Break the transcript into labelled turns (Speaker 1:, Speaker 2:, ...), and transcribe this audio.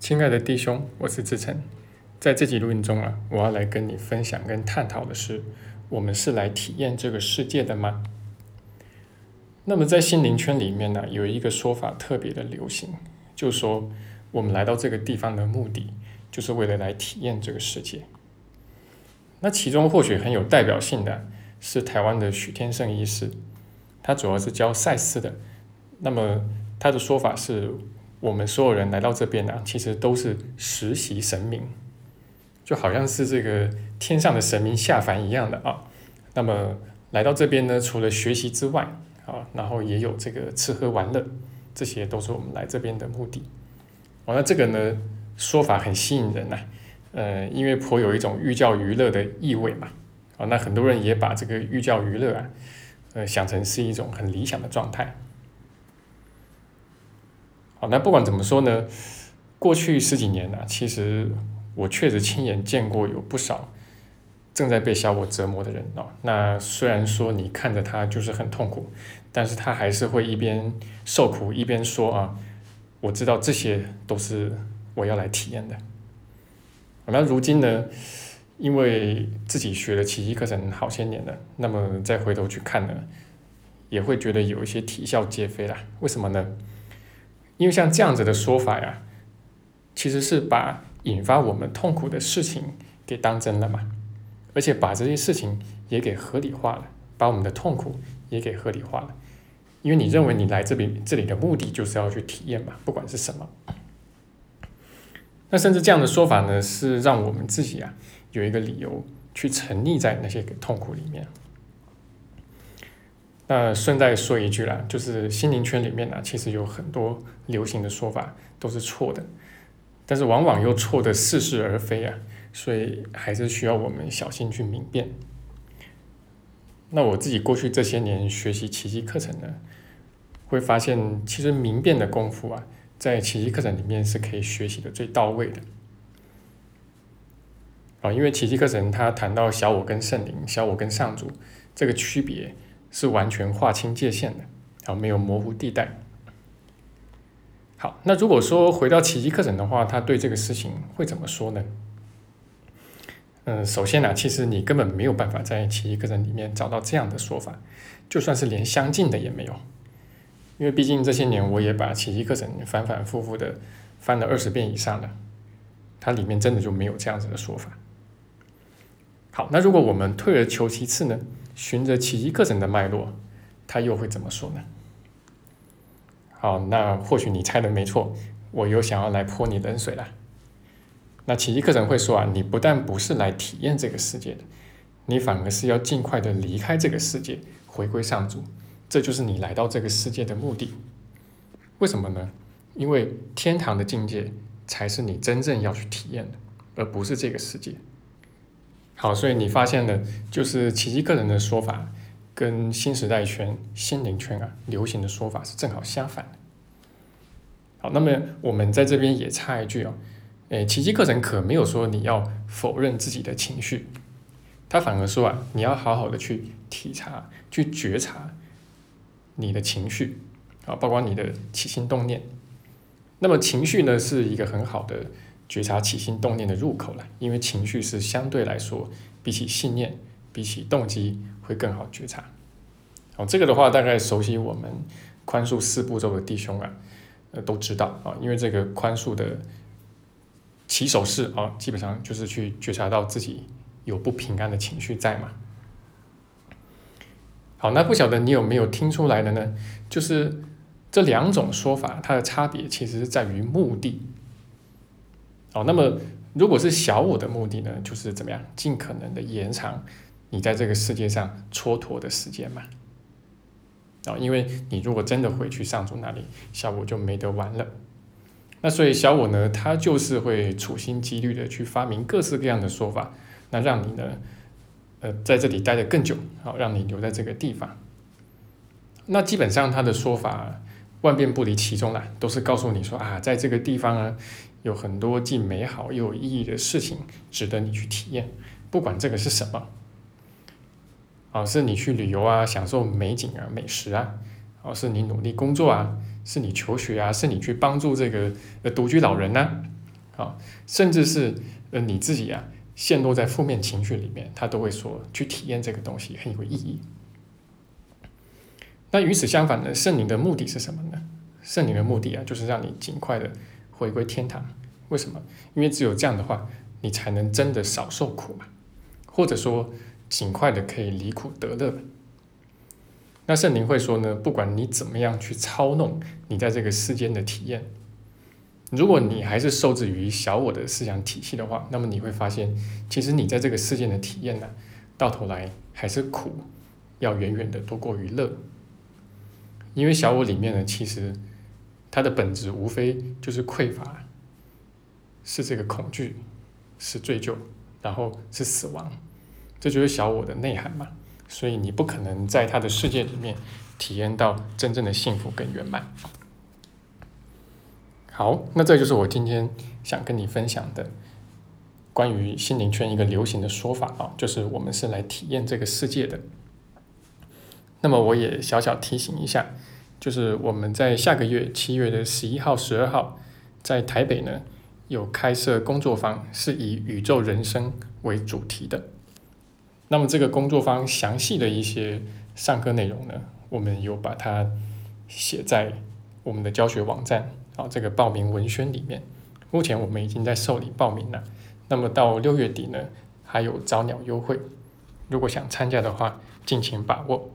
Speaker 1: 亲爱的弟兄，我是志成，在这集录音中啊，我要来跟你分享跟探讨的是，我们是来体验这个世界的吗？那么在心灵圈里面呢，有一个说法特别的流行，就说我们来到这个地方的目的，就是为了来体验这个世界。那其中或许很有代表性的是台湾的许天胜医师，他主要是教赛斯的。那么他的说法是。我们所有人来到这边呢，其实都是实习神明，就好像是这个天上的神明下凡一样的啊。那么来到这边呢，除了学习之外啊，然后也有这个吃喝玩乐，这些都是我们来这边的目的。哦，那这个呢说法很吸引人呐，呃，因为颇有一种寓教于乐的意味嘛。啊，那很多人也把这个寓教于乐啊，呃，想成是一种很理想的状态。好，那不管怎么说呢，过去十几年呢，其实我确实亲眼见过有不少正在被小我折磨的人哦。那虽然说你看着他就是很痛苦，但是他还是会一边受苦一边说啊，我知道这些都是我要来体验的。那如今呢，因为自己学了奇迹课程好些年了，那么再回头去看呢，也会觉得有一些啼笑皆非啦。为什么呢？因为像这样子的说法呀，其实是把引发我们痛苦的事情给当真了嘛，而且把这些事情也给合理化了，把我们的痛苦也给合理化了。因为你认为你来这里这里的目的就是要去体验嘛，不管是什么。那甚至这样的说法呢，是让我们自己啊有一个理由去沉溺在那些痛苦里面。那顺带说一句啦，就是心灵圈里面呢，其实有很多流行的说法都是错的，但是往往又错的似是而非啊，所以还是需要我们小心去明辨。那我自己过去这些年学习奇迹课程呢，会发现其实明辨的功夫啊，在奇迹课程里面是可以学习的最到位的。啊，因为奇迹课程它谈到小我跟圣灵、小我跟上主这个区别。是完全划清界限的，啊，没有模糊地带。好，那如果说回到奇迹课程的话，他对这个事情会怎么说呢？嗯，首先呢，其实你根本没有办法在奇迹课程里面找到这样的说法，就算是连相近的也没有，因为毕竟这些年我也把奇迹课程反反复复的翻了二十遍以上了，它里面真的就没有这样子的说法。好，那如果我们退而求其次呢？循着奇迹课程的脉络，他又会怎么说呢？好，那或许你猜的没错，我又想要来泼你冷水了。那奇迹课程会说啊，你不但不是来体验这个世界的，你反而是要尽快的离开这个世界，回归上主，这就是你来到这个世界的目的。为什么呢？因为天堂的境界才是你真正要去体验的，而不是这个世界。好，所以你发现了，就是奇迹个人的说法，跟新时代圈、心灵圈啊流行的说法是正好相反的。好，那么我们在这边也插一句哦，诶，奇迹课程可没有说你要否认自己的情绪，他反而说啊，你要好好的去体察、去觉察你的情绪啊，包括你的起心动念。那么情绪呢，是一个很好的。觉察起心动念的入口了，因为情绪是相对来说，比起信念，比起动机会更好觉察。哦，这个的话，大概熟悉我们宽恕四步骤的弟兄啊，呃，都知道啊，因为这个宽恕的起手式啊，基本上就是去觉察到自己有不平安的情绪在嘛。好，那不晓得你有没有听出来的呢？就是这两种说法，它的差别其实是在于目的。哦，那么如果是小我的目的呢，就是怎么样，尽可能的延长你在这个世界上蹉跎的时间嘛。哦，因为你如果真的回去上主那里，小我就没得玩了。那所以小我呢，他就是会处心积虑的去发明各式各样的说法，那让你呢，呃，在这里待得更久，好，让你留在这个地方。那基本上他的说法万变不离其中啦，都是告诉你说啊，在这个地方啊。有很多既美好又有意义的事情值得你去体验，不管这个是什么，啊，是你去旅游啊，享受美景啊、美食啊，哦，是你努力工作啊，是你求学啊，是你去帮助这个呃独居老人呢，啊，甚至是呃你自己啊陷落在负面情绪里面，他都会说去体验这个东西很有意义。那与此相反呢，圣灵的目的是什么呢？圣灵的目的啊，就是让你尽快的回归天堂。为什么？因为只有这样的话，你才能真的少受苦嘛，或者说尽快的可以离苦得乐。那圣灵会说呢，不管你怎么样去操弄你在这个世间的体验，如果你还是受制于小我的思想体系的话，那么你会发现，其实你在这个世间的体验呢，到头来还是苦，要远远的多过于乐。因为小我里面呢，其实它的本质无非就是匮乏，是这个恐惧，是罪疚，然后是死亡，这就是小我的内涵嘛。所以你不可能在他的世界里面体验到真正的幸福跟圆满。好，那这就是我今天想跟你分享的关于心灵圈一个流行的说法啊，就是我们是来体验这个世界的。那么我也小小提醒一下，就是我们在下个月七月的十一号、十二号，在台北呢有开设工作坊，是以宇宙人生为主题的。那么这个工作坊详细的一些上课内容呢，我们有把它写在我们的教学网站啊这个报名文宣里面。目前我们已经在受理报名了，那么到六月底呢还有早鸟优惠，如果想参加的话，尽情把握。